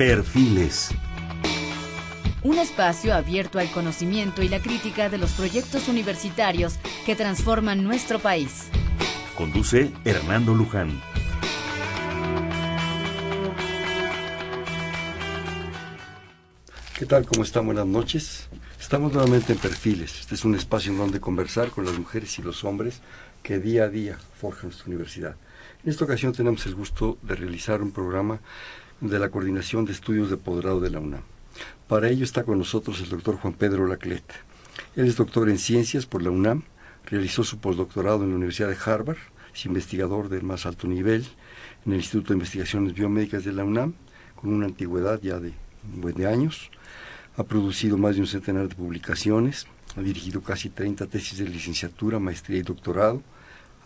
Perfiles. Un espacio abierto al conocimiento y la crítica de los proyectos universitarios que transforman nuestro país. Conduce Hernando Luján. ¿Qué tal? ¿Cómo están? Buenas noches. Estamos nuevamente en Perfiles. Este es un espacio en donde conversar con las mujeres y los hombres que día a día forjan nuestra universidad. En esta ocasión tenemos el gusto de realizar un programa de la Coordinación de Estudios de Posgrado de la UNAM. Para ello está con nosotros el doctor Juan Pedro Laclet. Él es doctor en ciencias por la UNAM, realizó su postdoctorado en la Universidad de Harvard, es investigador del más alto nivel en el Instituto de Investigaciones Biomédicas de la UNAM, con una antigüedad ya de un buen de años. Ha producido más de un centenar de publicaciones, ha dirigido casi 30 tesis de licenciatura, maestría y doctorado,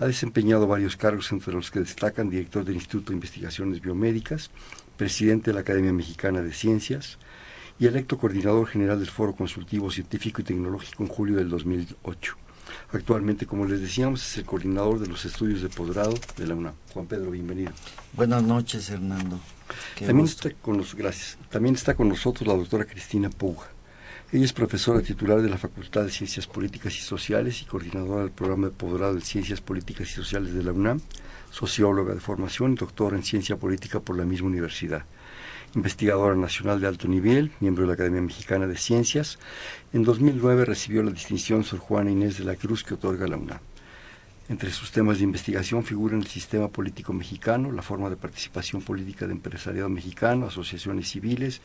ha desempeñado varios cargos entre los que destacan director del Instituto de Investigaciones Biomédicas, presidente de la Academia Mexicana de Ciencias y electo coordinador general del Foro Consultivo Científico y Tecnológico en julio del 2008. Actualmente, como les decíamos, es el coordinador de los estudios de posgrado de la UNAM. Juan Pedro, bienvenido. Buenas noches, Hernando. También está, con los, gracias. También está con nosotros la doctora Cristina Puga. Ella es profesora titular de la Facultad de Ciencias Políticas y Sociales y coordinadora del programa de posgrado en Ciencias Políticas y Sociales de la UNAM, socióloga de formación y doctora en Ciencia Política por la misma universidad investigadora nacional de alto nivel, miembro de la Academia Mexicana de Ciencias. En 2009 recibió la distinción Sor Juana Inés de la Cruz que otorga la UNAM. Entre sus temas de investigación figuran el sistema político mexicano, la forma de participación política de empresariado mexicano, asociaciones civiles,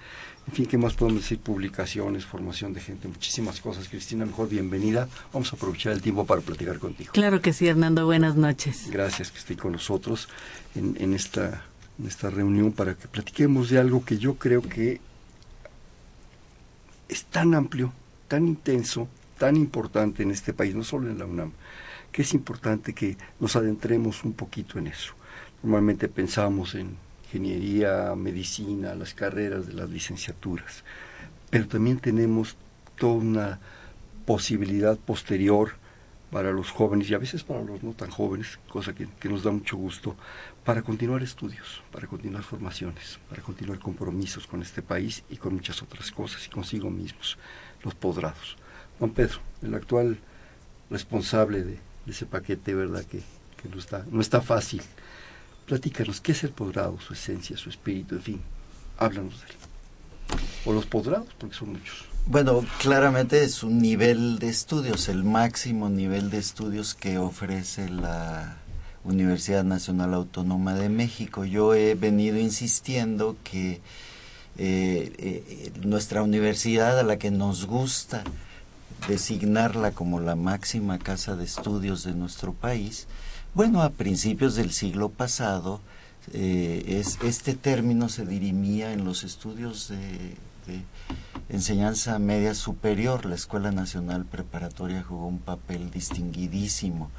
en fin, ¿qué más podemos decir? Publicaciones, formación de gente, muchísimas cosas. Cristina, mejor bienvenida. Vamos a aprovechar el tiempo para platicar contigo. Claro que sí, Hernando. Buenas noches. Gracias que esté con nosotros en, en esta en esta reunión para que platiquemos de algo que yo creo que es tan amplio, tan intenso, tan importante en este país, no solo en la UNAM, que es importante que nos adentremos un poquito en eso. Normalmente pensamos en ingeniería, medicina, las carreras de las licenciaturas, pero también tenemos toda una posibilidad posterior para los jóvenes y a veces para los no tan jóvenes, cosa que, nos da mucho gusto, para continuar estudios, para continuar formaciones, para continuar compromisos con este país y con muchas otras cosas y consigo mismos, los posgrados. Juan Pedro, el actual responsable de ese paquete, ¿verdad? Que, no, está, no está fácil. Platícanos, ¿qué es el posgrado, su esencia, su espíritu, en fin? Háblanos de él. O los posgrados, porque son muchos. Bueno, claramente es un nivel de estudios, el máximo nivel de estudios que ofrece la Universidad Nacional Autónoma de México. Yo he venido insistiendo que eh, eh, nuestra universidad, a la que nos gusta designarla como la máxima casa de estudios de nuestro país, bueno, a principios del siglo pasado, eh, es, este término se dirimía en los estudios de, enseñanza media superior, la Escuela Nacional Preparatoria jugó un papel distinguidísimo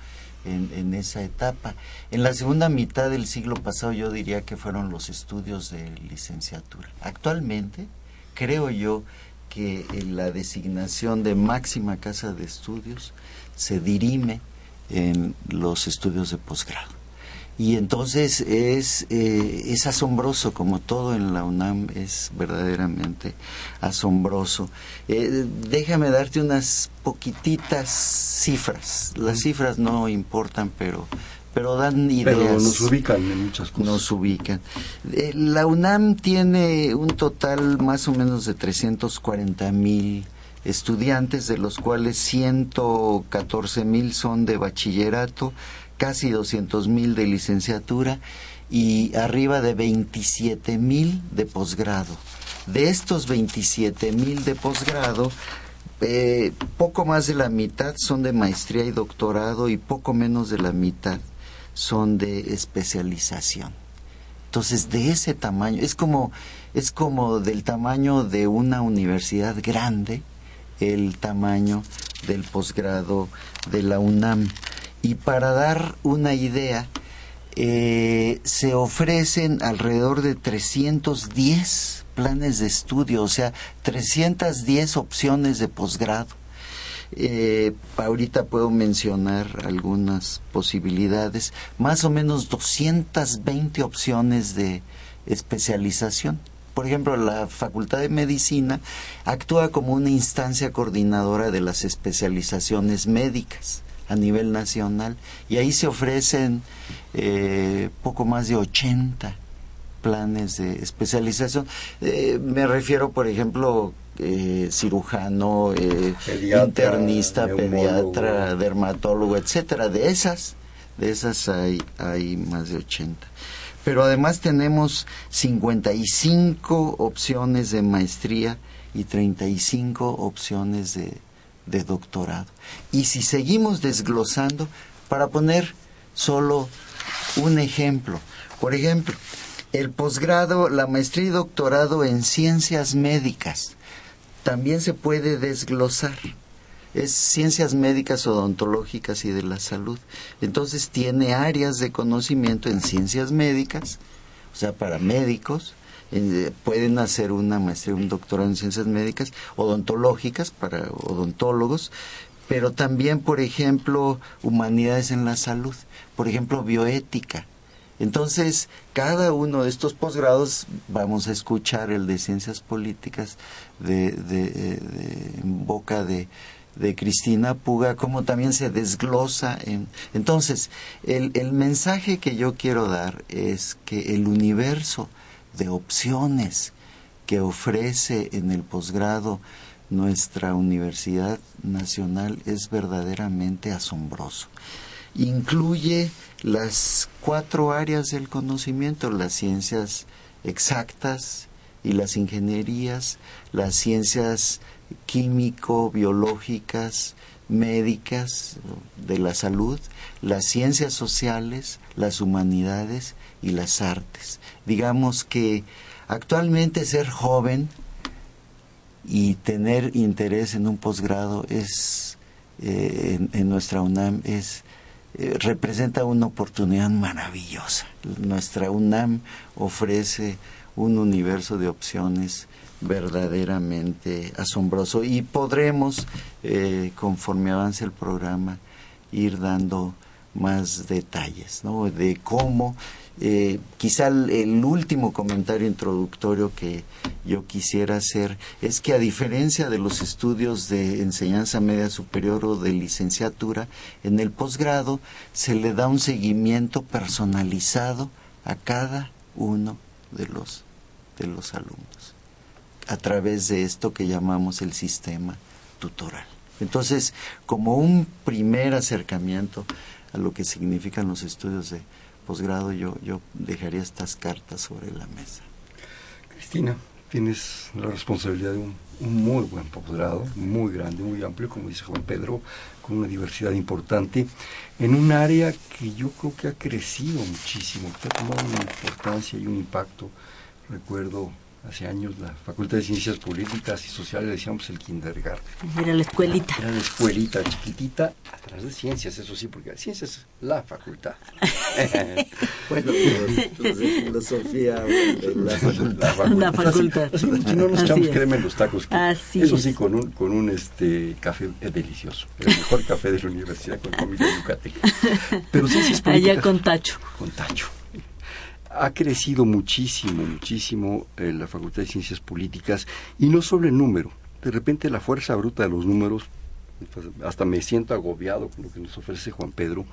en, esa etapa. En la segunda mitad del siglo pasado yo diría que fueron los estudios de licenciatura. Actualmente creo yo que la designación de máxima casa de estudios se dirime en los estudios de posgrado. Y entonces es, eh, es asombroso, como todo en la UNAM es verdaderamente asombroso. Eh, déjame darte unas poquititas cifras. Las cifras no importan, pero, pero dan ideas. Pero nos ubican en muchas cosas. Nos ubican. Eh, la UNAM tiene un total más o menos de 340 mil estudiantes, de los cuales 114 mil son de bachillerato, casi 200 mil de licenciatura y arriba de 27 mil de posgrado. De estos 27 mil de posgrado, eh, poco más de la mitad son de maestría y doctorado y poco menos de la mitad son de especialización. Entonces, de ese tamaño, es como, es como del tamaño de una universidad grande, el tamaño del posgrado de la UNAM. Y para dar una idea, eh, se ofrecen alrededor de 310 planes de estudio, o sea, 310 opciones de posgrado. Eh, ahorita puedo mencionar algunas posibilidades, más o menos 220 opciones de especialización. por ejemplo, la Facultad de Medicina actúa como una instancia coordinadora de las especializaciones médicas a nivel nacional y ahí se ofrecen eh, poco más de 80 planes de especialización. Eh, me refiero, por ejemplo, eh, cirujano, eh, internista, pediatra, dermatólogo, etcétera. De esas, de esas hay, hay más de 80. Pero además tenemos 55 opciones de maestría y 35 opciones de, de doctorado. Y si seguimos desglosando, para poner solo un ejemplo, por ejemplo, el posgrado, la maestría y doctorado en ciencias médicas también se puede desglosar. Es ciencias médicas, odontológicas y de la salud. Entonces tiene áreas de conocimiento en ciencias médicas, o sea, para médicos, pueden hacer una maestría, un doctorado en ciencias médicas, odontológicas para odontólogos, pero también, por ejemplo, humanidades en la salud, por ejemplo, bioética, entonces, cada uno de estos posgrados, vamos a escuchar el de ciencias políticas de, en boca de, Cristina Puga, como también se desglosa. En, entonces, el mensaje que yo quiero dar es que el universo de opciones que ofrece en el posgrado nuestra Universidad Nacional es verdaderamente asombroso. Incluye las cuatro áreas del conocimiento, las ciencias exactas y las ingenierías, las ciencias químico, biológicas, médicas, de la salud, las ciencias sociales, las humanidades y las artes. Digamos que actualmente ser joven y tener interés en un posgrado es, eh, en nuestra UNAM, es eh, representa una oportunidad maravillosa. Nuestra UNAM ofrece un universo de opciones verdaderamente asombroso y podremos, eh, conforme avance el programa, ir dando más detalles ¿no? de cómo eh, quizá el, último comentario introductorio que yo quisiera hacer es que a diferencia de los estudios de enseñanza media superior o de licenciatura, en el posgrado se le da un seguimiento personalizado a cada uno de los, de los alumnos a través de esto que llamamos el sistema tutoral. Entonces, como un primer acercamiento a lo que significan los estudios de posgrado yo, yo dejaría estas cartas sobre la mesa. Cristina, tienes la responsabilidad de un, muy buen posgrado, muy grande, muy amplio, como dice Juan Pedro, con una diversidad importante, en un área que yo creo que ha crecido muchísimo, que ha tomado una importancia y un impacto. Recuerdo hace años la Facultad de Ciencias Políticas y Sociales decíamos el kindergarten. Era la escuelita. Era la escuelita chiquitita, atrás de ciencias, eso sí, porque ciencias es la facultad. bueno, los, de filosofía, la facultad. La facultad. si no nos echamos crema en los tacos. eso sí, con un, con un este café delicioso. El mejor café de la universidad con comida yucateca. Pero ciencias políticas. Allá con tacho. Con tacho ha crecido muchísimo, muchísimo eh, la Facultad de Ciencias Políticas y no solo el número. De repente la fuerza bruta de los números, pues, hasta me siento agobiado con lo que nos ofrece Juan Pedro,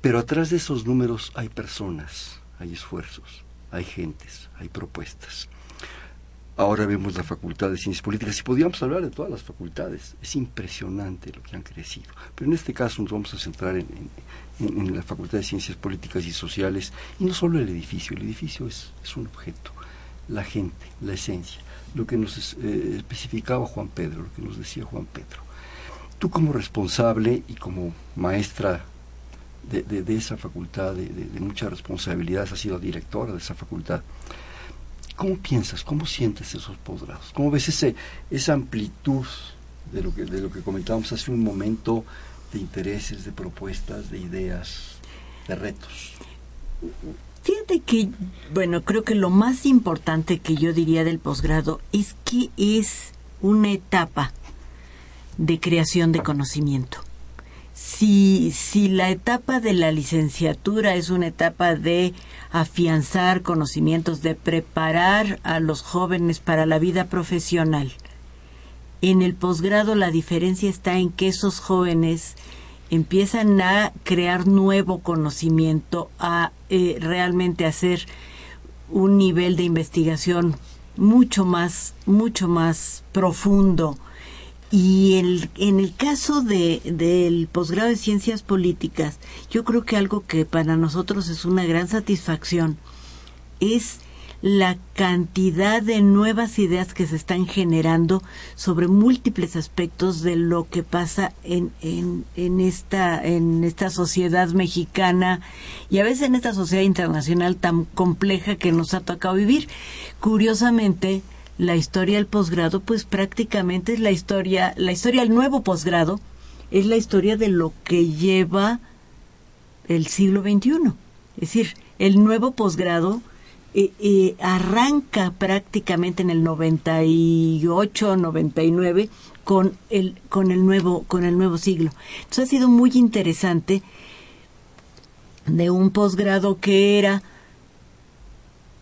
pero atrás de esos números hay personas, hay esfuerzos, hay gentes, hay propuestas. Ahora vemos la Facultad de Ciencias Políticas y podríamos hablar de todas las facultades. Es impresionante lo que han crecido. Pero en este caso nos vamos a centrar en, en, la Facultad de Ciencias Políticas y Sociales, y no solo el edificio, el edificio es, es un objeto, la gente, la esencia, lo que nos eh, especificaba Juan Pedro, lo que nos decía Juan Pedro. Tú como responsable y como maestra de, de, esa facultad, de, de, mucha responsabilidad, has sido directora de esa facultad, ¿cómo piensas, cómo sientes esos posgrados? ¿Cómo ves ese, esa amplitud de lo, que, de lo que comentábamos hace un momento de intereses, de propuestas, de ideas, de retos. Fíjate que, bueno, creo que lo más importante que yo diría del posgrado es que es una etapa de creación de conocimiento. si, si la etapa de la licenciatura es una etapa de afianzar conocimientos, de preparar a los jóvenes para la vida profesional, en el posgrado la diferencia está en que esos jóvenes empiezan a crear nuevo conocimiento, a eh, realmente hacer un nivel de investigación mucho más, mucho más profundo, y el, en el caso de, del posgrado de ciencias políticas, yo creo que algo que para nosotros es una gran satisfacción es la cantidad de nuevas ideas que se están generando sobre múltiples aspectos de lo que pasa en, en, esta, en esta sociedad mexicana y a veces en esta sociedad internacional tan compleja que nos ha tocado vivir. Curiosamente, la historia del posgrado, pues prácticamente es la historia, la historia del nuevo posgrado, es la historia de lo que lleva el siglo XXI. Es decir, el nuevo posgrado eh, arranca prácticamente en el 98, 99 con el con el nuevo con el nuevo siglo. Entonces ha sido muy interesante de un posgrado que era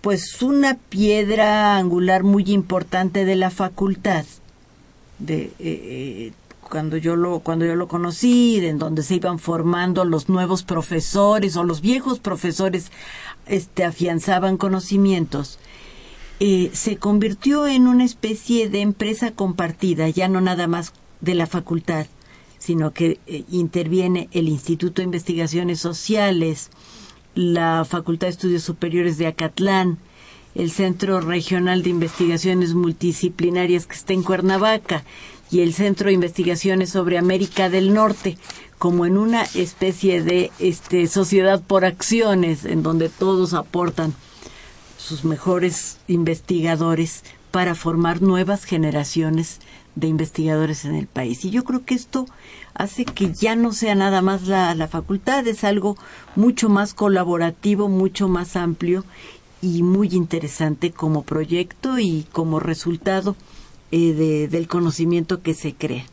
pues una piedra angular muy importante de la facultad de eh, eh, cuando yo lo cuando yo lo conocí en donde se iban formando los nuevos profesores o los viejos profesores este afianzaban conocimientos eh, se convirtió en una especie de empresa compartida ya no nada más de la facultad sino que interviene el Instituto de Investigaciones Sociales la Facultad de Estudios Superiores de Acatlán, el Centro Regional de Investigaciones Multidisciplinarias que está en Cuernavaca y el Centro de Investigaciones sobre América del Norte, como en una especie de este, sociedad por acciones, en donde todos aportan sus mejores investigadores para formar nuevas generaciones de investigadores en el país. Y yo creo que esto hace que ya no sea nada más la, la facultad, es algo mucho más colaborativo, mucho más amplio y muy interesante como proyecto y como resultado eh, de, del conocimiento que se crea.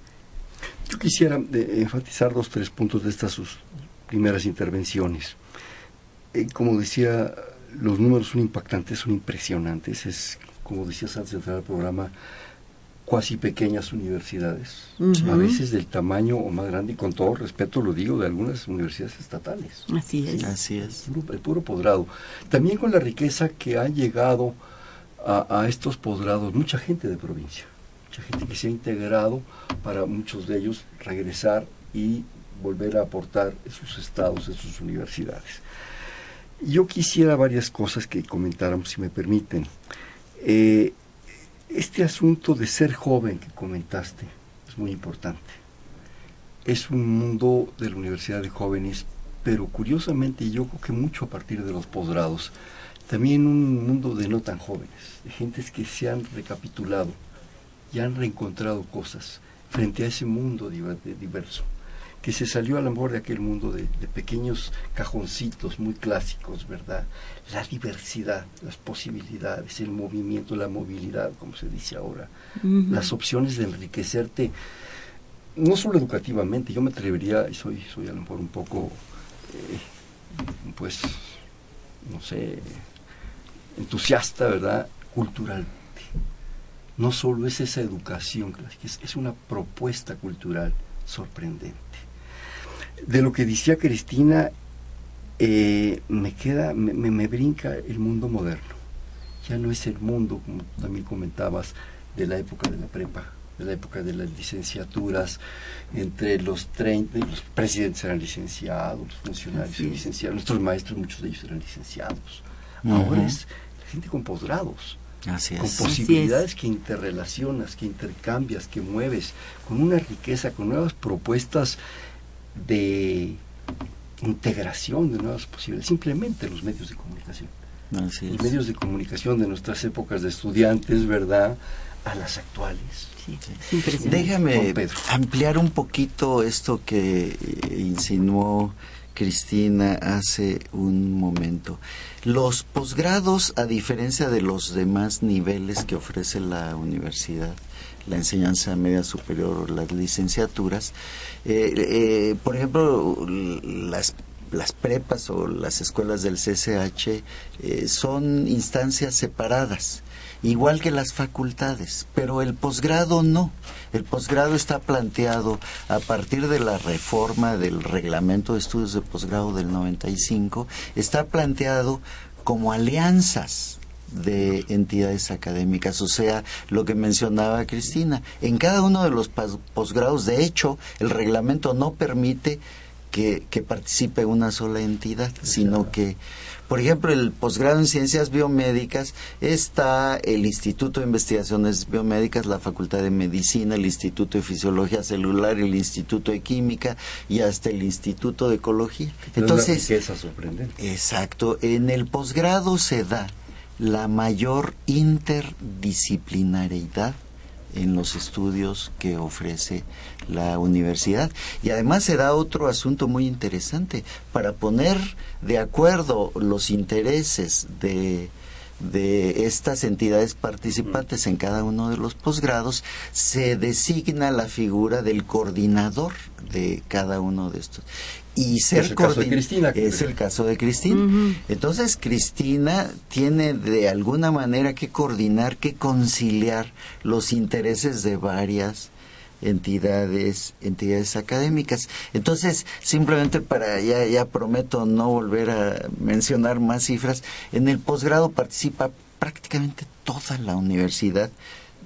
Yo quisiera eh, enfatizar dos, tres puntos de estas sus primeras intervenciones. Eh, como decía, los números son impactantes, son impresionantes. Es, como decías antes de entrar al programa, cuasi pequeñas universidades, a veces del tamaño o más grande, y con todo respeto lo digo, de algunas universidades estatales. Así es. Así es. El puro, posgrado. También con la riqueza que ha llegado a, estos posgrados mucha gente de provincia, gente que se ha integrado para muchos de ellos regresar y volver a aportar en sus estados, en sus universidades. Yo quisiera varias cosas que comentáramos, si me permiten. Eh, este asunto de ser joven que comentaste es muy importante. Es un mundo de la Universidad de Jóvenes, pero curiosamente yo creo que mucho a partir de los posgrados. También un mundo de no tan jóvenes, de gentes que se han recapitulado y han reencontrado cosas frente a ese mundo diverso que se salió a lo mejor de aquel mundo de, pequeños cajoncitos muy clásicos, ¿verdad? La diversidad, las posibilidades, el movimiento, la movilidad, como se dice ahora, las opciones de enriquecerte, no solo educativamente, yo me atrevería, y soy, soy a lo mejor un poco, eh, pues, no sé, entusiasta, ¿verdad? Culturalmente. No solo es esa educación, es, es una propuesta cultural sorprendente de lo que decía Cristina, eh, me queda, me, me, brinca el mundo moderno. Ya no es el mundo, como también comentabas, de la época de la prepa, de la época de las licenciaturas, entre los 30, los presidentes eran licenciados, los funcionarios eran licenciados, nuestros maestros, muchos de ellos eran licenciados. Ahora es gente con posgrados. Con posibilidades que interrelacionas, que intercambias, que mueves, con una riqueza, con nuevas propuestas de integración de nuevas posibilidades, simplemente los medios de comunicación. los medios de comunicación de nuestras épocas de estudiantes, ¿verdad? A las actuales. Déjame ampliar un poquito esto que insinuó Cristina hace un momento. Los posgrados, a diferencia de los demás niveles que ofrece la universidad, la enseñanza media superior o las licenciaturas, eh, eh, por ejemplo, las las prepas o las escuelas del CCH eh, son instancias separadas igual que las facultades, pero el posgrado no. El posgrado está planteado a partir de la reforma del reglamento de estudios de posgrado del 95, está planteado como alianzas de entidades académicas, o sea, lo que mencionaba Cristina. En cada uno de los posgrados, de hecho, el reglamento no permite que, que participe una sola entidad, sino que por ejemplo, el posgrado en ciencias biomédicas está el Instituto de Investigaciones Biomédicas, la Facultad de Medicina, el Instituto de Fisiología Celular, el Instituto de Química y hasta el Instituto de Ecología. Entonces, es sorprendente. Exacto, en el posgrado se da la mayor interdisciplinariedad en los estudios que ofrece la universidad. Y además se da otro asunto muy interesante, para poner de acuerdo los intereses de, de estas entidades participantes en cada uno de los posgrados, se designa la figura del coordinador de cada uno de estos y ser es el caso de Cristina. Es el caso de Cristina. Entonces Cristina tiene de alguna manera que coordinar, que conciliar los intereses de varias entidades entidades académicas. Entonces, simplemente para ya ya prometo no volver a mencionar más cifras, en el posgrado participa prácticamente toda la universidad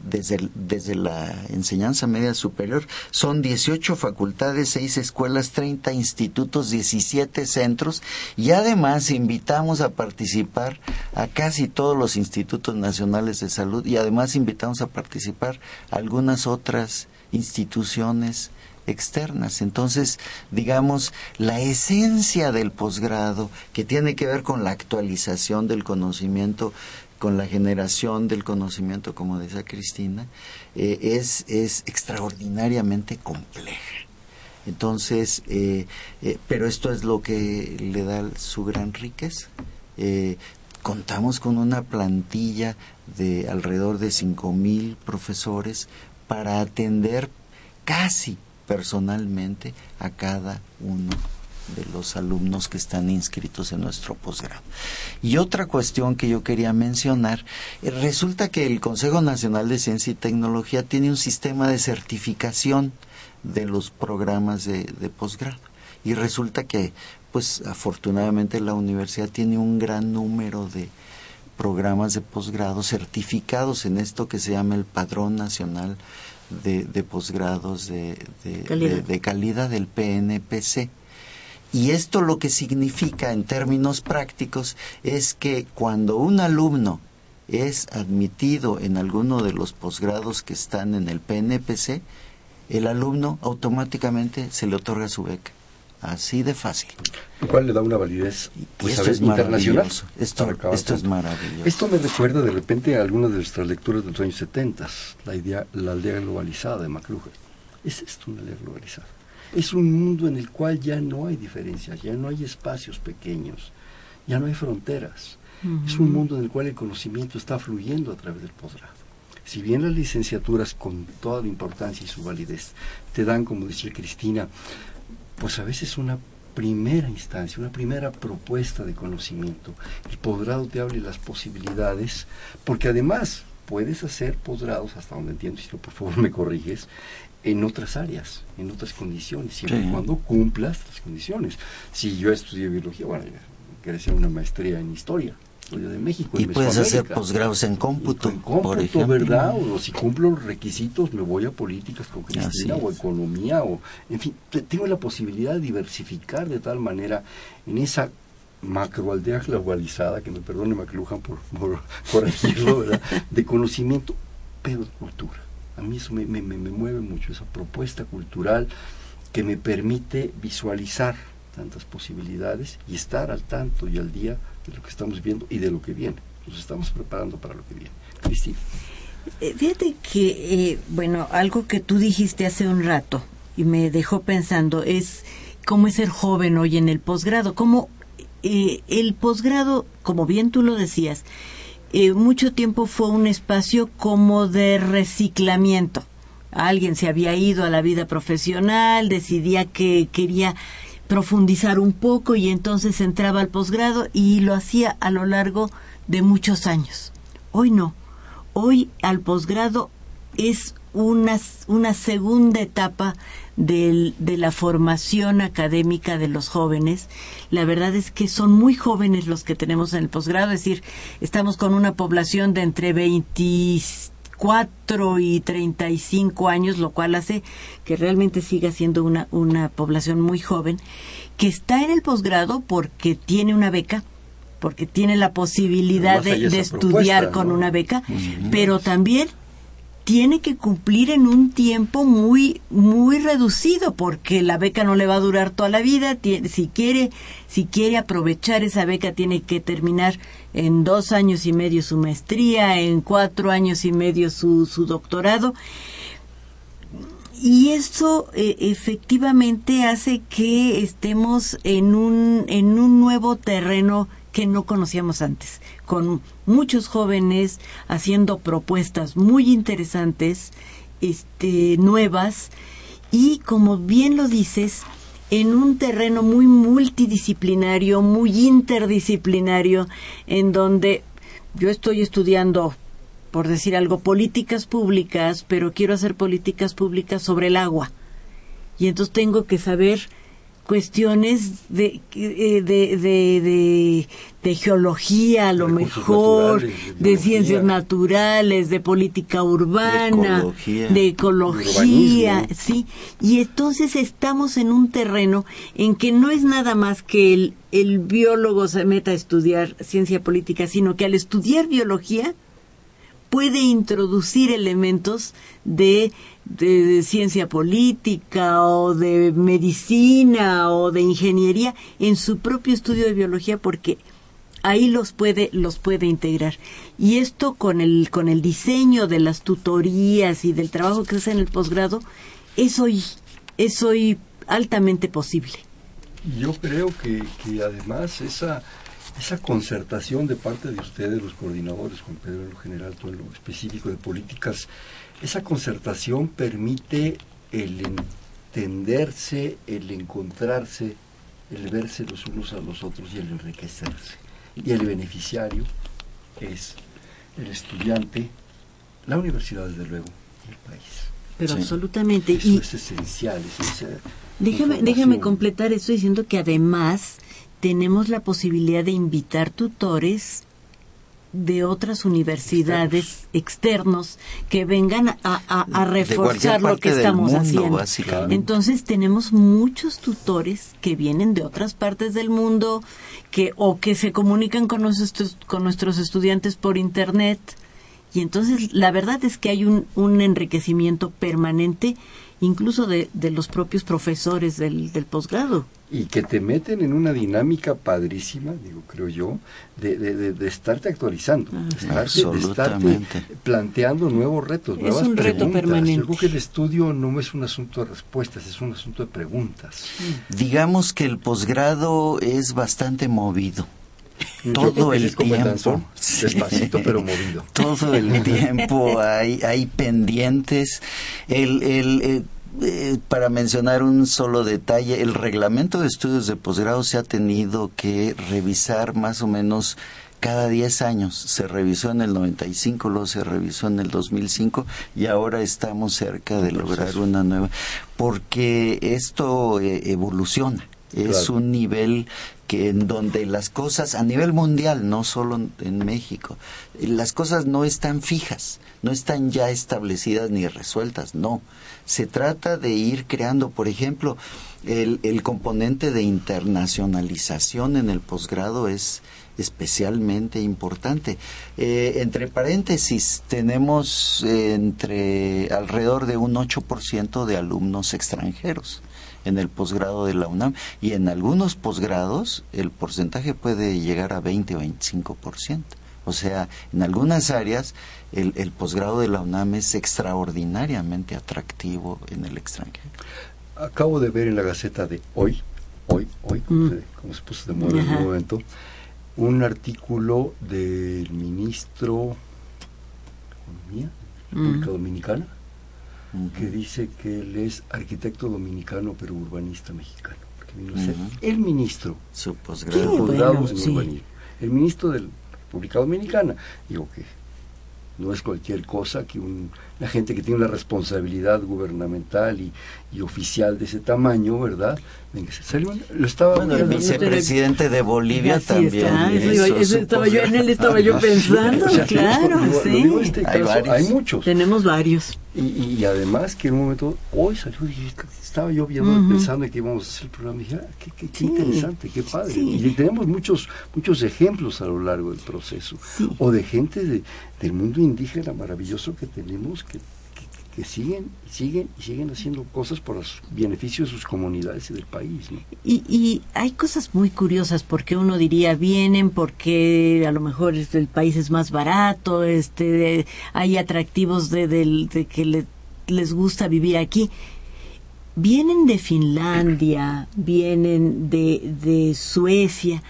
desde, desde la enseñanza media superior. Son 18 facultades, 6 escuelas, 30 institutos, 17 centros y además invitamos a participar a casi todos los institutos nacionales de salud y además invitamos a participar a algunas otras instituciones externas. Entonces, digamos, la esencia del posgrado, que tiene que ver con la actualización del conocimiento con la generación del conocimiento, como decía Cristina, eh, es, es extraordinariamente compleja. Entonces, eh, eh, pero esto es lo que le da su gran riqueza. contamos con una plantilla de alrededor de mil profesores para atender casi personalmente a cada uno de los alumnos que están inscritos en nuestro posgrado. Y otra cuestión que yo quería mencionar, eh, resulta que el Consejo Nacional de Ciencia y Tecnología tiene un sistema de certificación de los programas de, de posgrado. Y resulta que, pues afortunadamente la universidad tiene un gran número de programas de posgrado certificados en esto que se llama el Padrón Nacional de, posgrados de, de calidad del PNPC. Y esto lo que significa en términos prácticos es que cuando un alumno es admitido en alguno de los posgrados que están en el PNPC, el alumno automáticamente se le otorga su beca. Así de fácil. Lo cual le da una validez pues, esto es internacional. Esto, esto es maravilloso. Esto me recuerda de repente a algunas de nuestras lecturas de los años 70, la, idea, la aldea globalizada de McLuhan. Es esto una aldea globalizada es un mundo en el cual ya no hay diferencias, ya no hay espacios pequeños, ya no hay fronteras. Es un mundo en el cual el conocimiento está fluyendo a través del posgrado. Si bien las licenciaturas con toda la importancia y su validez te dan, como decía Cristina, pues a veces una primera instancia, una primera propuesta de conocimiento. El posgrado te abre las posibilidades, porque además puedes hacer posgrados, hasta donde entiendo, si no por favor me corriges, en otras áreas, en otras condiciones, siempre y cuando cumplas las condiciones. Si yo estudié biología, bueno, quería hacer una maestría en historia, historia de México. Y puedes hacer posgrados en cómputo, en cómputo, por ejemplo. ¿verdad? O si cumplo los requisitos, me voy a políticas con Cristina o economía, o en fin, tengo la posibilidad de diversificar de tal manera en esa macroaldea globalizada, que me perdone McLuhan por, por corregirlo, ¿verdad? de conocimiento, pero de cultura a mí eso me, me, me mueve mucho, esa propuesta cultural que me permite visualizar tantas posibilidades y estar al tanto y al día de lo que estamos viendo y de lo que viene. Nos estamos preparando para lo que viene. Cristina. Eh, fíjate que, eh, bueno, algo que tú dijiste hace un rato y me dejó pensando es cómo es ser joven hoy en el posgrado, cómo eh, el posgrado, como bien tú lo decías, eh, mucho tiempo fue un espacio como de reciclamiento. Alguien se había ido a la vida profesional, decidía que quería profundizar un poco y entonces entraba al posgrado y lo hacía a lo largo de muchos años. Hoy no. Hoy al posgrado es una, una segunda etapa de la formación académica de los jóvenes. La verdad es que son muy jóvenes los que tenemos en el posgrado, es decir, estamos con una población de entre 24 y 35 años, lo cual hace que realmente siga siendo una, una población muy joven, que está en el posgrado porque tiene una beca, porque tiene la posibilidad de, estudiar con una beca, pero también tiene que cumplir en un tiempo muy muy reducido porque la beca no le va a durar toda la vida. Si quiere si quiere aprovechar esa beca tiene que terminar en dos años y medio su maestría en cuatro años y medio su, su doctorado. Y eso eh, efectivamente hace que estemos en un en un nuevo terreno que no conocíamos antes, con muchos jóvenes haciendo propuestas muy interesantes, este, nuevas, y como bien lo dices, en un terreno muy multidisciplinario, muy interdisciplinario, en donde yo estoy estudiando, por decir algo, políticas públicas, pero quiero hacer políticas públicas sobre el agua. Y entonces tengo que saber cuestiones de, eh, de, de, de, geología, a lo mejor, de, ciencias naturales, de política urbana, de ecología, sí. Y entonces estamos en un terreno en que no es nada más que el, el biólogo se meta a estudiar ciencia política, sino que al estudiar biología puede introducir elementos de ciencia política o de medicina o de ingeniería en su propio estudio de biología porque ahí los puede los puede integrar. Y esto con el con el diseño de las tutorías y del trabajo que hace en el posgrado es hoy es hoy altamente posible. Yo creo que, que además esa esa concertación de parte de ustedes, los coordinadores, Juan Pedro en lo general, todo en lo específico de políticas esa concertación permite el entenderse, el encontrarse, el verse los unos a los otros y el enriquecerse. Y el beneficiario es el estudiante, la universidad desde luego, y el país. Pero absolutamente. Eso es esencial. déjame, déjame completar esto diciendo que además tenemos la posibilidad de invitar tutores de otras universidades externos. que vengan a, reforzar lo que estamos haciendo. Entonces tenemos muchos tutores que vienen de otras partes del mundo que o que se comunican con nuestros, con nuestros estudiantes por internet. Y entonces la verdad es que hay un, un enriquecimiento permanente incluso de, de los propios profesores del, del posgrado y que te meten en una dinámica padrísima, digo, creo yo, de, de, de, estarte actualizando, de, estarte, planteando nuevos retos, es un reto permanente. Yo creo que el estudio no es un asunto de respuestas, es un asunto de preguntas. Digamos que el posgrado es bastante movido. Todo el tiempo, despacito pero movido. Todo el tiempo hay, hay pendientes. el, el eh, para mencionar un solo detalle, el reglamento de estudios de posgrado se ha tenido que revisar más o menos cada 10 años. Se revisó en el 95, luego se revisó en el 2005 y ahora estamos cerca de lograr una nueva, porque esto eh, evoluciona. Es un nivel que en donde las cosas a nivel mundial, no solo en México, las cosas no están fijas, no están ya establecidas ni resueltas, no. Se trata de ir creando, por ejemplo, el, el componente de internacionalización en el posgrado es especialmente importante. Eh, entre paréntesis, tenemos entre alrededor de un 8% de alumnos extranjeros en el posgrado de la UNAM y en algunos posgrados el porcentaje puede llegar a 20 o 25%. O sea, en algunas áreas el, el posgrado de la UNAM es extraordinariamente atractivo en el extranjero. Acabo de ver en la Gaceta de hoy, hoy, hoy, como, se, como se puso de moda en un momento, un artículo del ministro de Economía de la Que dice que él es arquitecto dominicano pero urbanista mexicano. Porque vino a ser el ministro Su posgrado bueno, en sí. urbanismo. El ministro de la República Dominicana. Digo que no es cualquier cosa que un, la gente que tiene una responsabilidad gubernamental y, y oficial de ese tamaño, ¿verdad? Venga, se salió- lo estaba Bueno, el vicepresidente de Bolivia Así también. está, eso eso estaba yo, en él estaba yo pensando, O sea, claro, lo- lo sí. en este Hay caso, varios. hay muchos. Tenemos varios. Y, y- y además que en un momento, hoy salió, y estaba yo viendo, Ujú. pensando en que íbamos a hacer el programa, y dije, ah, qué, qué- qué Sí. interesante, qué padre. Sí. Y tenemos muchos muchos ejemplos a lo largo del proceso, Sí. o de gente de- del mundo indígena maravilloso que tenemos, que, siguen, siguen siguen haciendo cosas por los beneficios de sus comunidades y del país. ¿no? Y, y hay cosas muy curiosas porque uno diría vienen porque a lo mejor el país es más barato, este, de- hay atractivos de, del- de que le- les gusta vivir aquí. Vienen de Finlandia, vienen de, de Suecia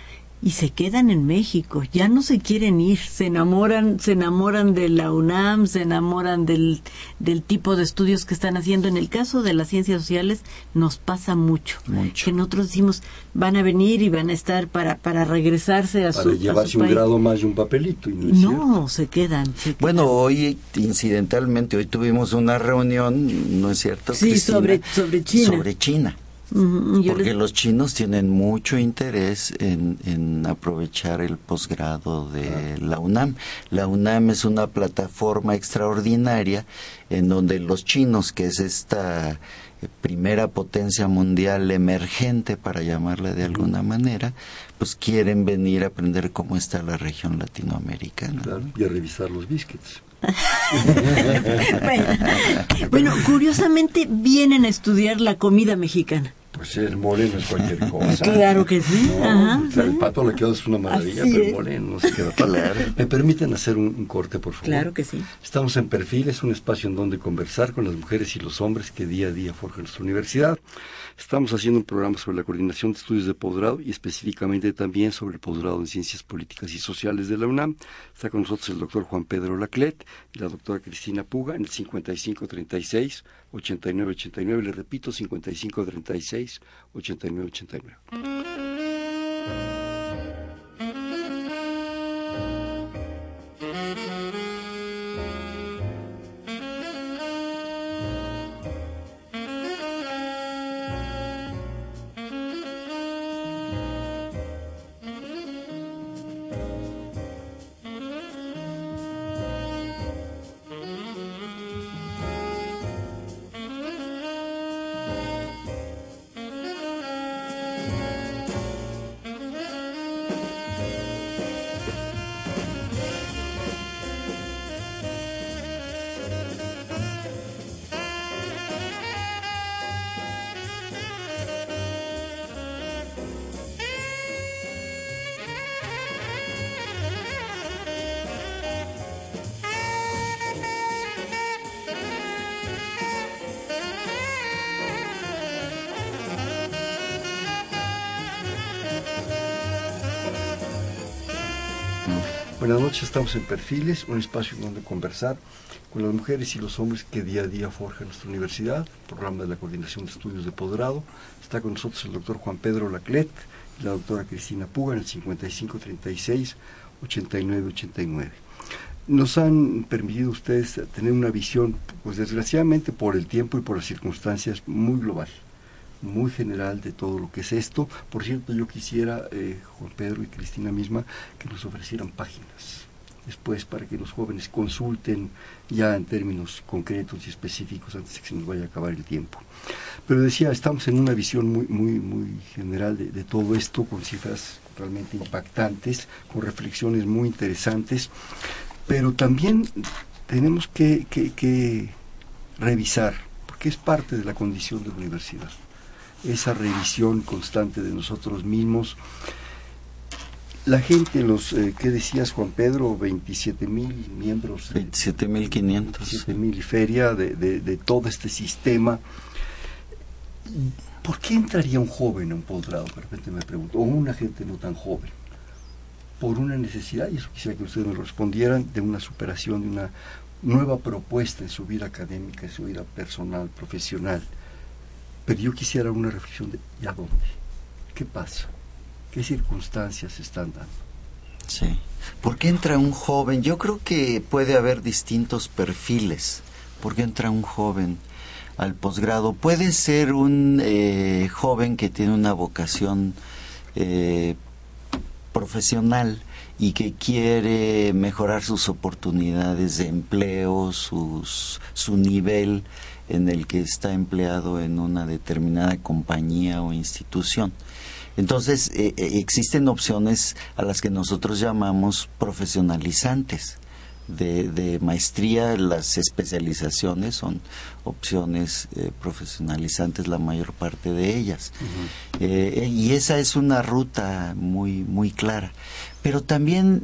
y se quedan en México. Ya no se quieren ir, se enamoran, se enamoran de la UNAM, se enamoran del, del tipo de estudios que están haciendo. En el caso de las ciencias sociales nos pasa mucho. Mucho. Que nosotros decimos, van a venir y van a estar para, para regresarse a su, Para a su llevarse un país. grado más y un papelito. Y no, se quedan. se quedan. Bueno, hoy incidentalmente, hoy tuvimos una reunión, ¿no es cierto? Sí, Cristina? sobre- sobre China. Sobre China. Porque les- los chinos tienen mucho interés en, en aprovechar el posgrado de la UNAM. La UNAM es una plataforma extraordinaria en donde los chinos, que es esta eh, primera potencia mundial emergente, para llamarla de alguna manera, pues quieren venir a aprender cómo está la región latinoamericana. Claro, y a revisar los biscuits. bueno, bueno, curiosamente vienen a estudiar la comida mexicana. Pues el mole no es cualquier cosa. Claro que sí. No, Ajá, o sea, sí. el pato le quedó es una maravilla, Así pero el mole no se queda claro. ¿Me permiten hacer un, un corte, por favor? Claro que sí. Estamos en Perfil, es un espacio en donde conversar con las mujeres y los hombres que día a día forjan nuestra universidad. Estamos haciendo un programa sobre la coordinación de estudios de posgrado y específicamente también sobre el posgrado en Ciencias Políticas y Sociales de la UNAM. Está con nosotros el doctor Juan Pedro Laclet y la doctora Cristina Puga en el 5536 8989. Le repito, 5536 8989. Buenas noches, estamos en Perfiles, un espacio donde conversar con las mujeres y los hombres que día a día forjan nuestra universidad, programa de la Coordinación de Estudios de Posgrado. Está con nosotros el doctor Juan Pedro Laclet y la doctora Cristina Puga en el 5536-8989. Nos han permitido ustedes tener una visión, pues desgraciadamente por el tiempo y por las circunstancias, muy global muy general de todo lo que es esto. Por cierto, yo quisiera, eh, Juan Pedro y Cristina misma, que nos ofrecieran páginas después para que los jóvenes consulten ya en términos concretos y específicos antes de que se nos vaya a acabar el tiempo. Pero decía, estamos en una visión muy, muy, muy general de, todo esto, con cifras realmente impactantes, con reflexiones muy interesantes, pero también tenemos que revisar, porque es parte de la condición de la universidad esa revisión constante de nosotros mismos. La gente, los, eh, ¿qué decías Juan Pedro? 27 mil miembros. 27.500. 27 mil y feria de, de, de todo este sistema. ¿Por qué entraría un joven a un posgrado? De repente me pregunto, o una gente no tan joven. Por una necesidad, y eso quisiera que ustedes me respondieran, de una superación, de una nueva propuesta en su vida académica, en su vida personal, profesional. Pero yo quisiera una reflexión de, ¿y a dónde? ¿Qué pasa? ¿Qué circunstancias están dando? Sí. ¿Por qué entra un joven? Yo creo que puede haber distintos perfiles. ¿Por qué entra un joven? al posgrado. Puede ser un eh, joven que tiene una vocación eh, profesional y que quiere mejorar sus oportunidades de empleo, sus, su nivel en el que está empleado en una determinada compañía o institución. Entonces, eh, existen opciones a las que nosotros llamamos profesionalizantes de, maestría, las especializaciones son opciones eh, profesionalizantes, la mayor parte de ellas. Eh, y esa es una ruta muy, muy clara. Pero también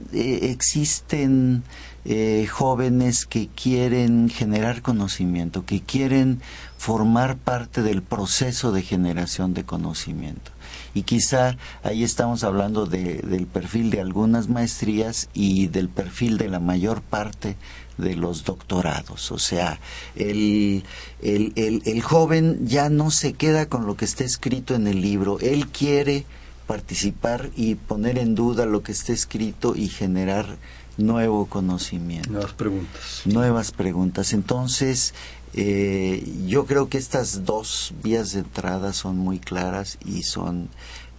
eh, jóvenes que quieren generar conocimiento, que quieren formar parte del proceso de generación de conocimiento y quizá ahí estamos hablando del perfil de algunas maestrías y del perfil de la mayor parte de los doctorados. O sea, el, el, el, joven ya no se queda con lo que está escrito en el libro, él quiere participar y poner en duda lo que está escrito y generar nuevo conocimiento. Nuevas preguntas. Nuevas preguntas. Entonces, eh, yo creo que estas dos vías de entrada son muy claras y son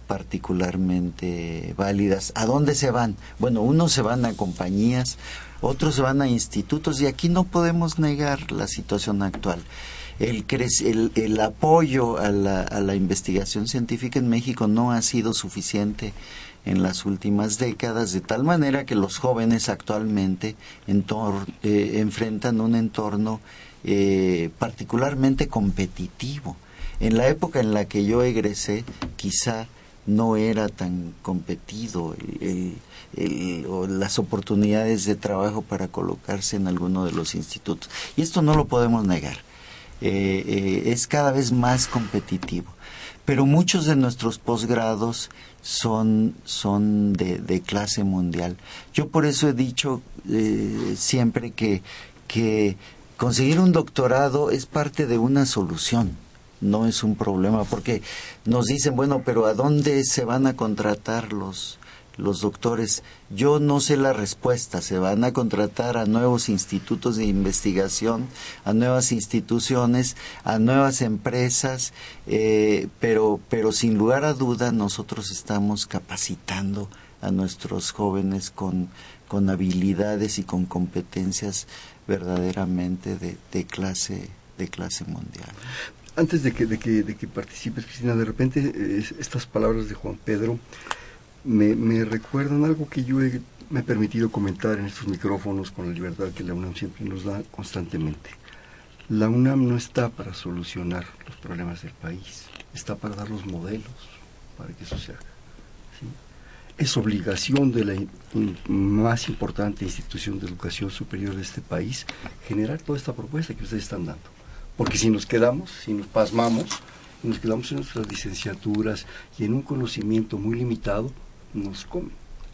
particularmente válidas. ¿A dónde se van? Bueno, unos se van a compañías, otros se van a institutos y aquí no podemos negar la situación actual. El, el, el apoyo a la, a la investigación científica en México no ha sido suficiente en las últimas décadas, de tal manera que los jóvenes actualmente eh, enfrentan un entorno eh, particularmente competitivo. En la época en la que yo egresé, quizá no era tan competido o las oportunidades de trabajo para colocarse en alguno de los institutos. Y esto no lo podemos negar. Eh, eh, es cada vez más competitivo. Pero muchos de nuestros posgrados son, son de, clase mundial. Yo por eso he dicho siempre que, que conseguir un doctorado es parte de una solución, no es un problema, porque nos dicen, bueno, pero ¿a dónde se van a contratar los, los doctores? Yo no sé la respuesta, se van a contratar a nuevos institutos de investigación, a nuevas instituciones, a nuevas empresas, eh, pero, pero sin lugar a duda nosotros estamos capacitando a nuestros jóvenes con, con habilidades y con competencias verdaderamente de, clase de clase mundial. Antes de que, de que, de que participes, Cristina, de repente estas palabras de Juan Pedro me, me recuerdan algo que yo me he permitido comentar en estos micrófonos con la libertad que la UNAM siempre nos da constantemente. La UNAM no está para solucionar los problemas del país, está para dar los modelos para que eso se haga es obligación de la más importante institución de educación superior de este país generar toda esta propuesta que ustedes están dando. Porque si nos quedamos, si nos pasmamos, nos quedamos en nuestras licenciaturas y en un conocimiento muy limitado, nos come,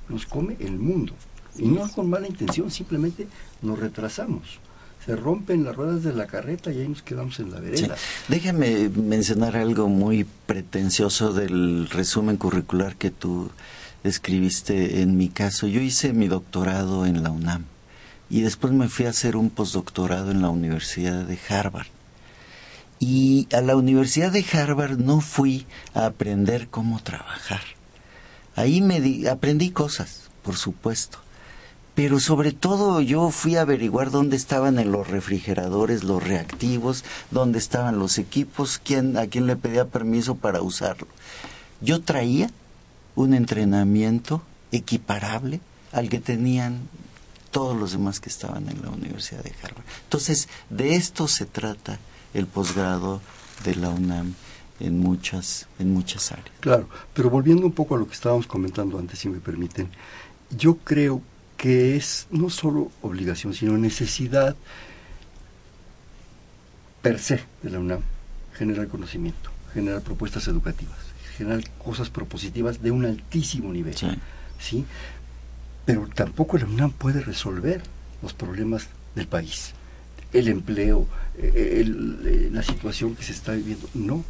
nos come el mundo. Y no con mala intención, simplemente nos retrasamos. Se rompen las ruedas de la carreta y ahí nos quedamos en la vereda. Déjame mencionar algo muy pretencioso del resumen curricular que tú escribiste en mi caso. Yo hice mi doctorado en la UNAM y después me fui a hacer un postdoctorado en la Universidad de Harvard. Y a la Universidad de Harvard no fui a aprender cómo trabajar. Ahí me aprendí cosas, por supuesto. Pero sobre todo yo fui a averiguar dónde estaban en los refrigeradores los reactivos, dónde estaban los equipos, quién, a quién le pedía permiso para usarlo. Yo traía un entrenamiento equiparable al que tenían todos los demás que estaban en la Universidad de Harvard. Entonces, de esto se trata el posgrado de la UNAM en muchas, en muchas áreas. Claro, pero volviendo un poco a lo que estábamos comentando antes, si me permiten, yo creo que es no solo obligación, sino necesidad per se de la UNAM generar conocimiento generar propuestas educativas, generar cosas propositivas de un altísimo nivel. ¿sí? Pero tampoco la UNAM puede resolver los problemas del país, el empleo, eh, eh, la situación que se está viviendo. No,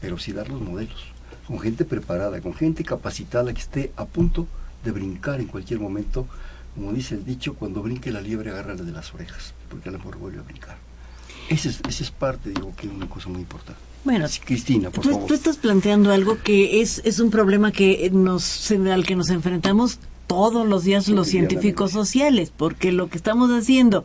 pero sí dar los modelos, con gente preparada, con gente capacitada que esté a punto de brincar en cualquier momento, como dice el dicho, cuando brinque la liebre agárrala de las orejas, porque a lo mejor vuelve a brincar. Esa es, ese es parte, digo, que es una cosa muy importante. Bueno, Cristina, por tú, favor. tú estás planteando algo que es, es un problema que nos, al que nos enfrentamos todos los días los científicos sociales, porque lo que estamos haciendo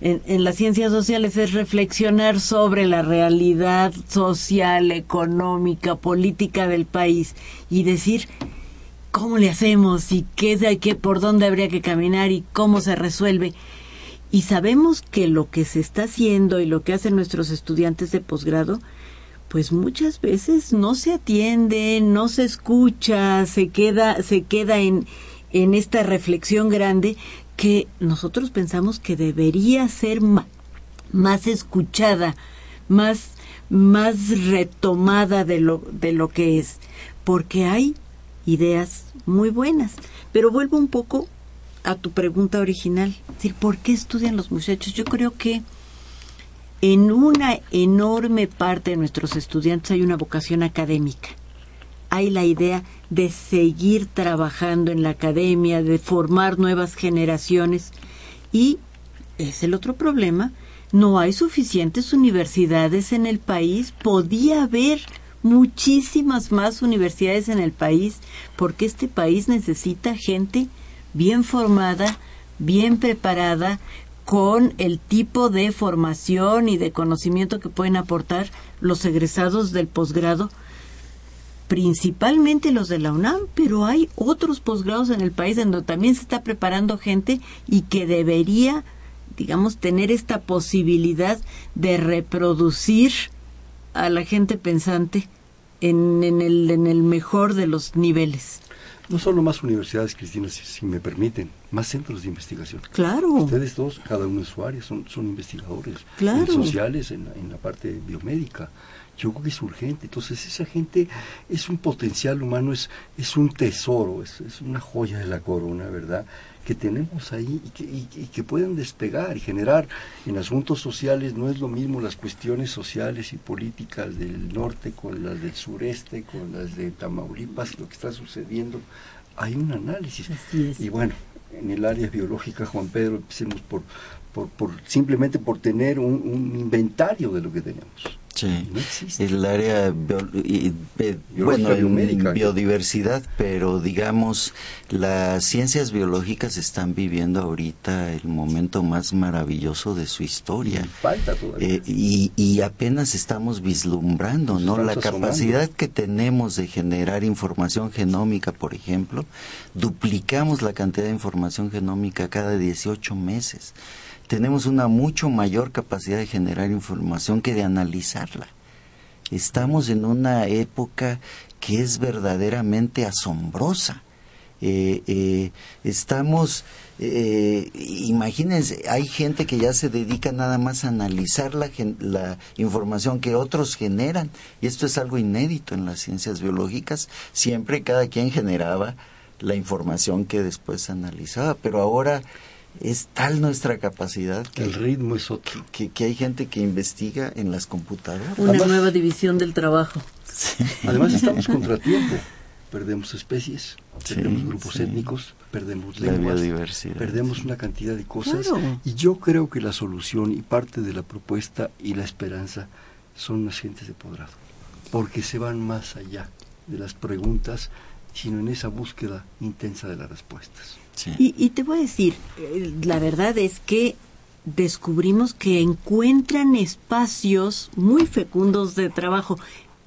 en, las ciencias sociales es reflexionar sobre la realidad social, económica, política del país y decir cómo le hacemos y qué, qué por dónde habría que caminar y cómo se resuelve. Y sabemos que lo que se está haciendo y lo que hacen nuestros estudiantes de posgrado, pues muchas veces no se atiende, no se escucha, se queda, se queda en, en esta reflexión grande que nosotros pensamos que debería ser más escuchada, más, más retomada de lo, de lo que es, porque hay ideas muy buenas. Pero vuelvo un poco a tu pregunta original, es ¿por qué estudian los muchachos? Yo creo que en una enorme parte de nuestros estudiantes hay una vocación académica. Hay la idea de seguir trabajando en la academia, de formar nuevas generaciones. Y es el otro problema, no hay suficientes universidades en el país, podía haber muchísimas más universidades en el país porque este país necesita gente bien formada, bien preparada, con el tipo de formación y de conocimiento que pueden aportar los egresados del posgrado, principalmente los de la UNAM, pero hay otros posgrados en el país en donde también se está preparando gente y que debería, digamos, tener esta posibilidad de reproducir a la gente pensante en, en, el, en el mejor de los niveles. No solo más universidades, Cristina, si, si, me permiten, más centros de investigación. Claro. Ustedes dos, cada uno de su área, son, son investigadores claro. sociales en la, en la parte biomédica. Yo creo que es urgente. Entonces, esa gente es un potencial humano, es, es un tesoro, es, es una joya de la corona, ¿verdad? que tenemos ahí y que, y, y que pueden despegar y generar en asuntos sociales, no es lo mismo las cuestiones sociales y políticas del norte con las del sureste, con las de Tamaulipas, lo que está sucediendo, hay un análisis. Y bueno, en el área biológica, Juan Pedro, empecemos por, por, por simplemente por tener un, un inventario de lo que tenemos. Sí, no el área bio, y, bueno, en biodiversidad, pero digamos, las ciencias biológicas están viviendo ahorita el momento más maravilloso de su historia. Falta todavía. Eh, y, y, apenas estamos vislumbrando, ¿no? La capacidad que tenemos de generar información genómica, por ejemplo, duplicamos la cantidad de información genómica cada 18 meses tenemos una mucho mayor capacidad de generar información que de analizarla. Estamos en una época que es verdaderamente asombrosa. Eh, eh, estamos, eh, imagínense, hay gente que ya se dedica nada más a analizar la, la información que otros generan, y esto es algo inédito en las ciencias biológicas, siempre cada quien generaba la información que después analizaba, pero ahora es tal nuestra capacidad que el ritmo es otro. que, que, hay gente que investiga en las computadoras. Una además, nueva división del trabajo. Sí. además estamos contratiempo perdemos especies perdemos sí, grupos sí. étnicos perdemos lenguas perdemos una cantidad de cosas. Claro. y yo creo que la solución y parte de la propuesta y la esperanza son las gentes de podrado porque se van más allá de las preguntas sino en esa búsqueda intensa de las respuestas Y, y, te voy a decir, eh, la verdad es que descubrimos que encuentran espacios muy fecundos de trabajo,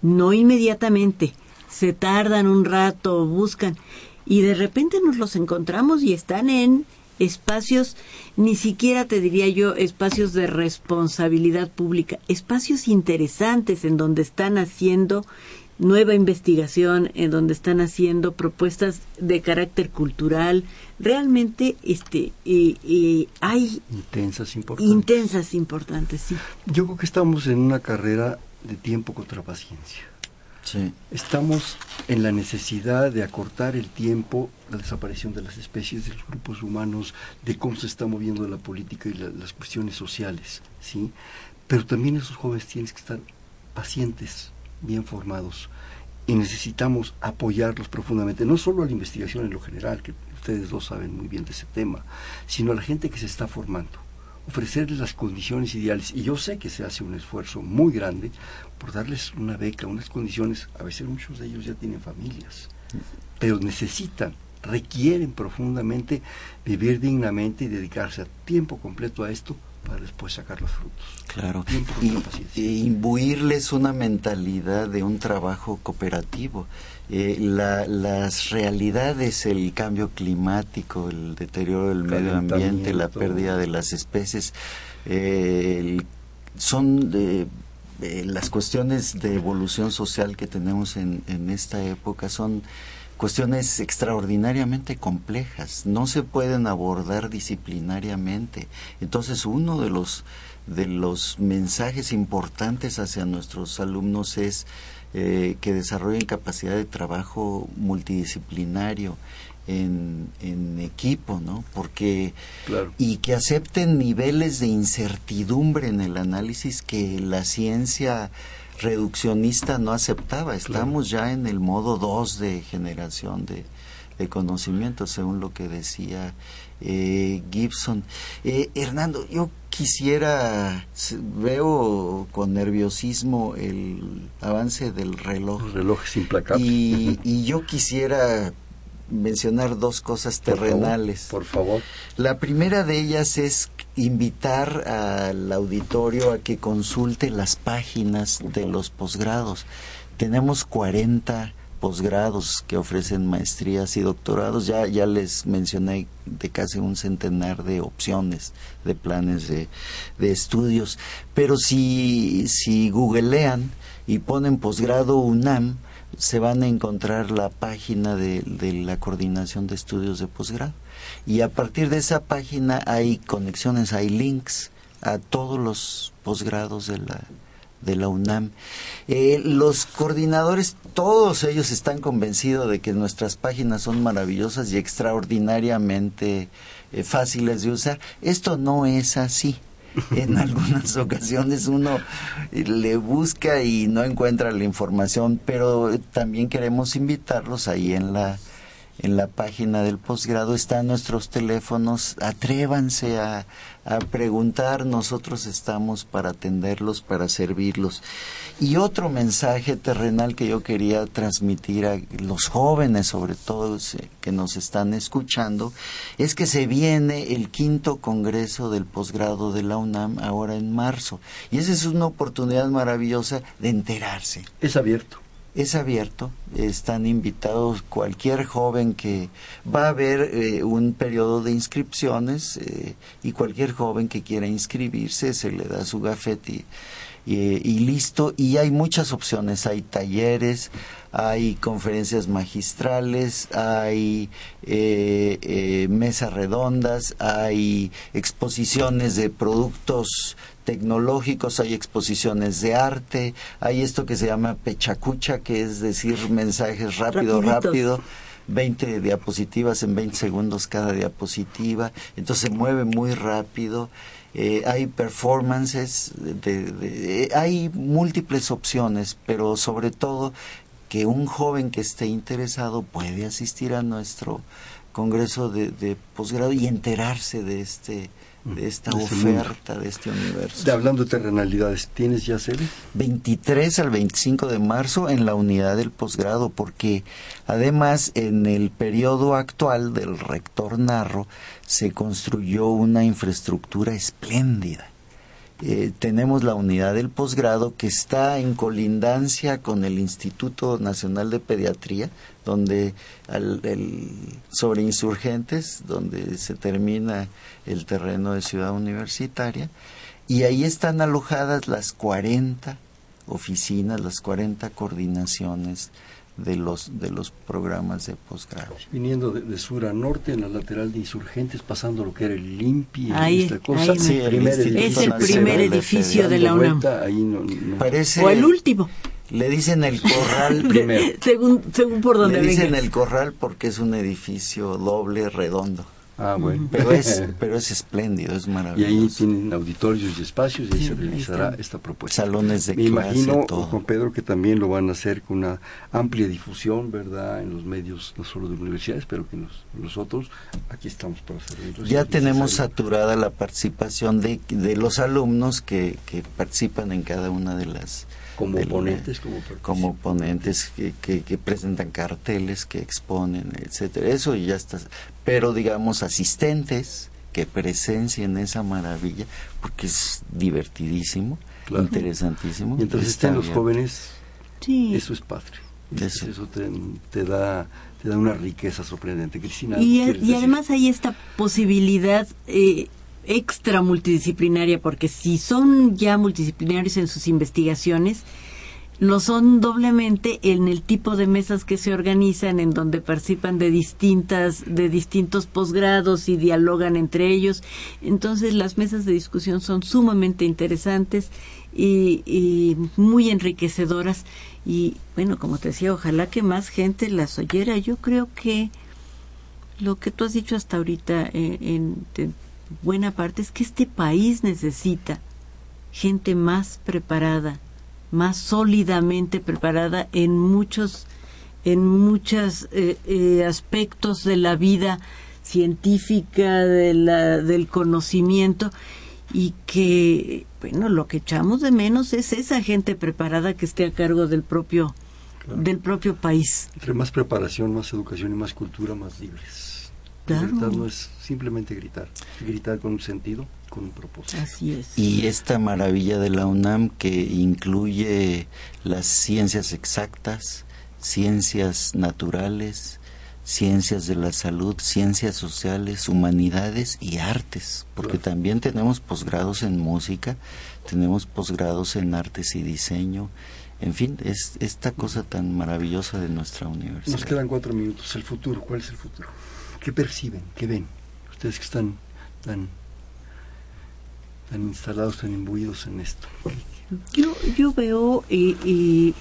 no inmediatamente, se tardan un rato, buscan, y de repente nos los encontramos y están en espacios, ni siquiera te diría yo espacios de responsabilidad pública, espacios interesantes en donde están haciendo nueva investigación en donde están haciendo propuestas de carácter cultural. Realmente este eh, hay intensas importantes. intensas importantes sí. Yo creo que estamos en una carrera de tiempo contra paciencia. Estamos en la necesidad de acortar el tiempo, la desaparición de las especies, de los grupos humanos, de cómo se está moviendo la política y las cuestiones sociales, ¿sí? Pero también esos jóvenes tienen que estar pacientes, bien formados, y necesitamos apoyarlos profundamente, no solo a la investigación en lo general, que ustedes dos saben muy bien de ese tema, sino a la gente que se está formando, ofrecerles las condiciones ideales. Y yo sé que se hace un esfuerzo muy grande por darles una beca, unas condiciones, a veces muchos de ellos ya tienen familias, pero necesitan, requieren profundamente vivir dignamente y dedicarse a tiempo completo a esto para después sacar los frutos. Claro, y, imbuirles una mentalidad de un trabajo cooperativo. Eh, las realidades, el cambio climático, el deterioro del medio ambiente, la pérdida de las especies, eh, son de, las cuestiones de evolución social que tenemos en, en esta época son cuestiones extraordinariamente complejas, no se pueden abordar disciplinariamente. Entonces, uno de los de los mensajes importantes hacia nuestros alumnos es eh, que desarrollen capacidad de trabajo multidisciplinario en, en equipo, ¿no? Porque y que acepten niveles de incertidumbre en el análisis que la ciencia reduccionista no aceptaba. Estamos ya en el modo 2 de generación de, conocimiento, según lo que decía eh, Gibson. Eh, Hernando, yo quisiera, veo con nerviosismo el avance del reloj. El reloj es implacable. Y, y yo quisiera mencionar dos cosas terrenales. Por favor, La primera de ellas es invitar al auditorio a que consulte las páginas de los posgrados. Tenemos 40 posgrados que ofrecen maestrías y doctorados. Ya, ya les mencioné de casi un centenar de opciones, de planes de, de estudios. Pero si, si googlean y ponen posgrado UNAM, se van a encontrar la página de, de, la coordinación de estudios de posgrado y a partir de esa página hay conexiones, hay links a todos los posgrados de la de la UNAM. Eh, los coordinadores, todos ellos están convencidos de que nuestras páginas son maravillosas y extraordinariamente eh, fáciles de usar. Esto no es así en algunas ocasiones uno le busca y no encuentra la información, pero también queremos invitarlos ahí en la en la página del posgrado están nuestros teléfonos, atrévanse a, preguntar, nosotros estamos para atenderlos, para servirlos. Y otro mensaje terrenal que yo quería transmitir a los jóvenes, sobre todo que nos están escuchando, es que se viene el quinto congreso del posgrado de la UNAM ahora en marzo. Y esa es una oportunidad maravillosa de enterarse. Es abierto es abierto, están invitados cualquier joven que va a haber eh, un periodo de inscripciones eh, y cualquier joven que quiera inscribirse se le da su gafete y, y, listo. Y hay muchas opciones, hay talleres, hay conferencias magistrales, hay eh, mesas redondas, hay exposiciones de productos tecnológicos, hay exposiciones de arte, hay esto que se llama pechacucha, que es decir mensajes rápido, rápido. 20 diapositivas en 20 segundos cada diapositiva, entonces se mueve muy rápido. Eh, hay performances, de, hay múltiples opciones, pero sobre todo que un joven que esté interesado puede asistir a nuestro congreso de, de posgrado y enterarse de este de esta oferta, de este universo. De, hablando de terrenalidades, ¿tienes ya sede? 23 al 25 de marzo en la unidad del posgrado, porque además en el periodo actual del rector Narro se construyó una infraestructura espléndida eh, tenemos la unidad del posgrado que está en colindancia con el Instituto Nacional de Pediatría, donde el, sobre insurgentes, donde se termina el terreno de ciudad universitaria, y ahí están alojadas las 40 oficinas, las 40 coordinaciones de los de los programas de posgrado. Viniendo de, sur a norte en la lateral de insurgentes, pasando lo que era el INPI, esta cosa. es el primer edificio de la UNAM. Ahí o el último. Le dicen el corral Primero. según, según por donde Le dicen vengas. el corral porque es un edificio doble, redondo. Ah, bueno. Pero es, pero es espléndido, es y maravilloso. ahí tienen auditorios y espacios y ahí Sí, se realizará esta propuesta. Salones de Me clase, imagino, todo. Juan Pedro, que también lo van a hacer con una amplia difusión, ¿verdad? En los medios, no solo de universidades, pero que los, nosotros aquí estamos para servirlos. Ya tenemos saturada la participación de, de los alumnos que, que participan en cada una de las... Como de la- ponentes, como como ponentes que, que, que presentan carteles, que exponen, etcétera. Eso ya está. Pero digamos asistentes que presencien esa maravilla, porque es divertidísimo, Claro. interesantísimo. Mientras estén los jóvenes, Sí. eso es padre. Eso. Eso te, te da te da una riqueza sorprendente. Cristina, Y, ¿quieres y además hay esta posibilidad eh, extra multidisciplinaria, porque si son ya multidisciplinarios en sus investigaciones, lo son doblemente en el tipo de mesas que se organizan, en donde participan de distintas, de distintos posgrados y dialogan entre ellos. Entonces las mesas de discusión son sumamente interesantes y, muy enriquecedoras. Y bueno, como te decía, ojalá que más gente las oyera. Yo creo que lo que tú has dicho hasta ahorita eh, buena parte es que este país necesita gente más preparada, más sólidamente preparada en muchos en muchos eh, eh, aspectos de la vida científica, de la, del conocimiento y que, bueno, lo que echamos de menos es esa gente preparada que esté a cargo del propio, Claro. del propio país. Entre más preparación, más educación y más cultura, más libres. Claro. Libertad no es simplemente gritar, gritar con un sentido, con un propósito. Así es. Y esta maravilla de la UNAM que incluye las ciencias exactas, ciencias naturales, ciencias de la salud, ciencias sociales, humanidades y artes, porque Claro. también tenemos posgrados en música, tenemos posgrados en artes y diseño, en fin, es esta cosa tan maravillosa de nuestra universidad. Nos quedan cuatro minutos. El futuro, ¿cuál es el futuro? ¿Qué perciben? ¿Qué ven? Ustedes que están tan, tan instalados, tan imbuidos en esto. Yo, yo veo eh,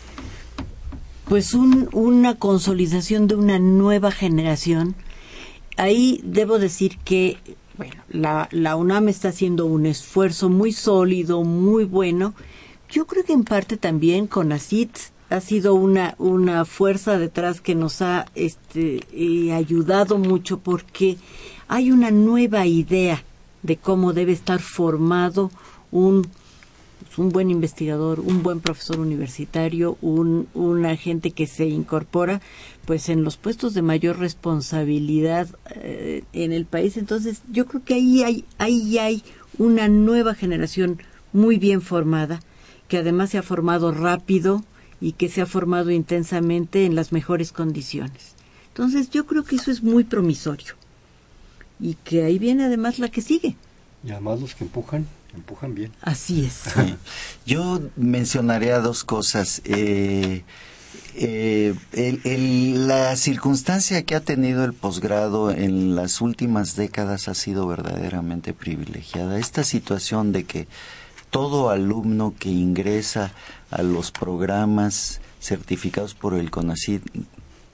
pues un- una consolidación de una nueva generación. Ahí debo decir que bueno, la, la UNAM está haciendo un esfuerzo muy sólido, muy bueno. Yo creo que en parte también con ACIT ha sido una, una fuerza detrás que nos ha este, eh, ayudado mucho porque hay una nueva idea de cómo debe estar formado un pues, un buen investigador, un buen profesor universitario, un, un agente que se incorpora pues en los puestos de mayor responsabilidad eh, en el país. Entonces, yo creo que ahí hay, ahí hay una nueva generación muy bien formada, que además se ha formado rápido y que se ha formado intensamente en las mejores condiciones. Entonces, yo creo que eso es muy promisorio. Y que ahí viene además la que sigue. Y además los que empujan, empujan bien. Así es. Sí. Yo mencionaría dos cosas. Eh, eh, el- el- la circunstancia que ha tenido el posgrado en las últimas décadas ha sido verdaderamente privilegiada. Esta situación de que todo alumno que ingresa a los programas certificados por el CONACYT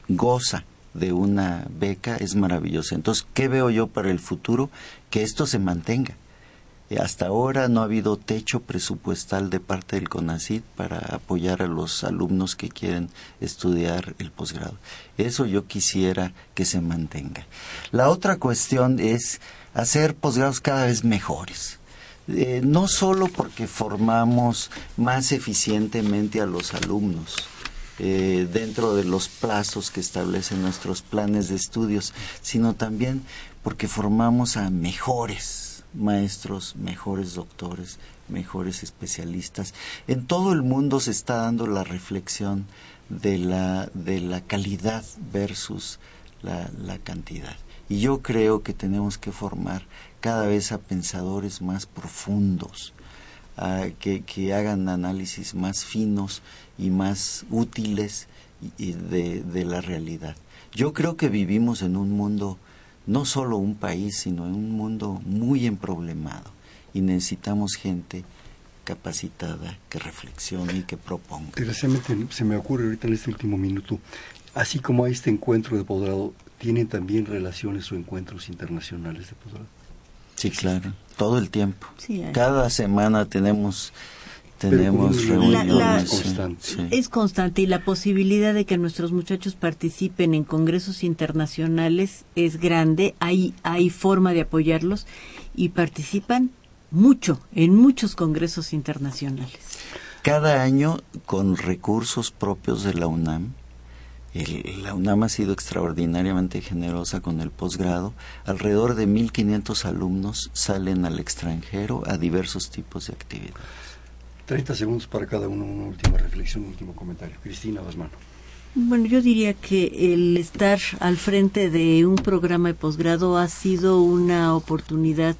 goza de una beca es maravillosa. Entonces, ¿qué veo yo para el futuro? Que esto se mantenga. Eh, Hasta ahora no ha habido techo presupuestal de parte del CONACYT para apoyar a los alumnos que quieren estudiar el posgrado. Eso yo quisiera que se mantenga. La otra cuestión es hacer posgrados cada vez mejores. Eh, no solo porque formamos más eficientemente a los alumnos, eh, dentro de los plazos que establecen nuestros planes de estudios, sino también porque formamos a mejores maestros, mejores doctores, mejores especialistas. En todo el mundo se está dando la reflexión de la, de la calidad versus la, la cantidad. Y yo creo que tenemos que formar cada vez a pensadores más profundos, a que, que hagan análisis más finos y más útiles de, de la realidad. Yo creo que vivimos en un mundo, no solo un país, sino en un mundo muy emproblemado y necesitamos gente capacitada que reflexione y que proponga. Desgraciadamente se me ocurre ahorita en este último minuto, así como hay este encuentro de posgrado, ¿tienen también relaciones o encuentros internacionales de posgrado? Sí, claro, todo el tiempo. Cada semana tenemos tenemos reuniones. Es constante y la posibilidad de que nuestros muchachos participen en congresos internacionales es grande. Hay, hay forma de apoyarlos y participan mucho en muchos congresos internacionales. Cada año con recursos propios de la UNAM. La UNAM ha sido extraordinariamente generosa con el posgrado. Alrededor de 1.500 alumnos salen al extranjero a diversos tipos de actividades. 30 segundos para cada uno, una última reflexión, un último comentario. Cristina Basmano. Bueno, yo diría que el estar al frente de un programa de posgrado ha sido una oportunidad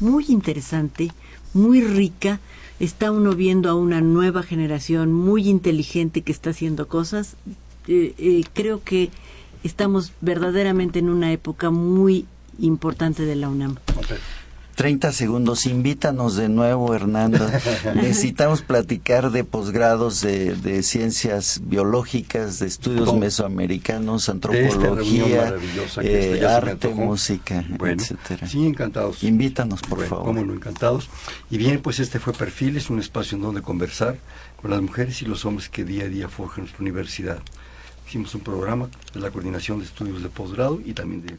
muy interesante, muy rica. Está uno viendo a una nueva generación muy inteligente que está haciendo cosas. Eh, eh, creo que estamos verdaderamente en una época muy importante de la UNAM. 30 segundos. Invítanos de nuevo, Hernando. Necesitamos platicar de posgrados de, ciencias biológicas, de estudios mesoamericanos, antropología, eh, arte, música, etcétera. Sí, encantados. Invítanos, por favor. Cómo no, encantados. Y bien, pues este fue Perfil, es un espacio en donde conversar con las mujeres y los hombres que día a día forjan nuestra universidad. Hicimos un programa de la coordinación de estudios de posgrado y también de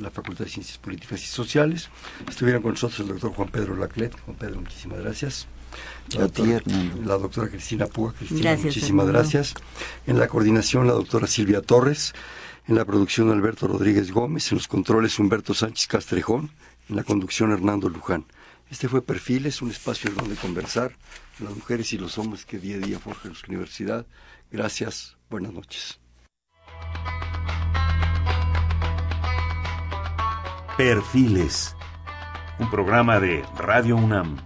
la Facultad de Ciencias Políticas y Sociales. Estuvieron con nosotros el doctor Juan Pedro Laclet. Juan Pedro, muchísimas gracias. La doctora, la doctora Cristina Púa, Cristina, muchísimas gracias. En la coordinación, la doctora Silvia Torres. En la producción, Alberto Rodríguez Gómez. En los controles, Humberto Sánchez Castrejón. En la conducción, Hernando Luján. Este fue Perfiles, un espacio donde conversar con las mujeres y los hombres que día a día forjan nuestra universidad. Gracias, buenas noches. Perfiles, un programa de Radio UNAM.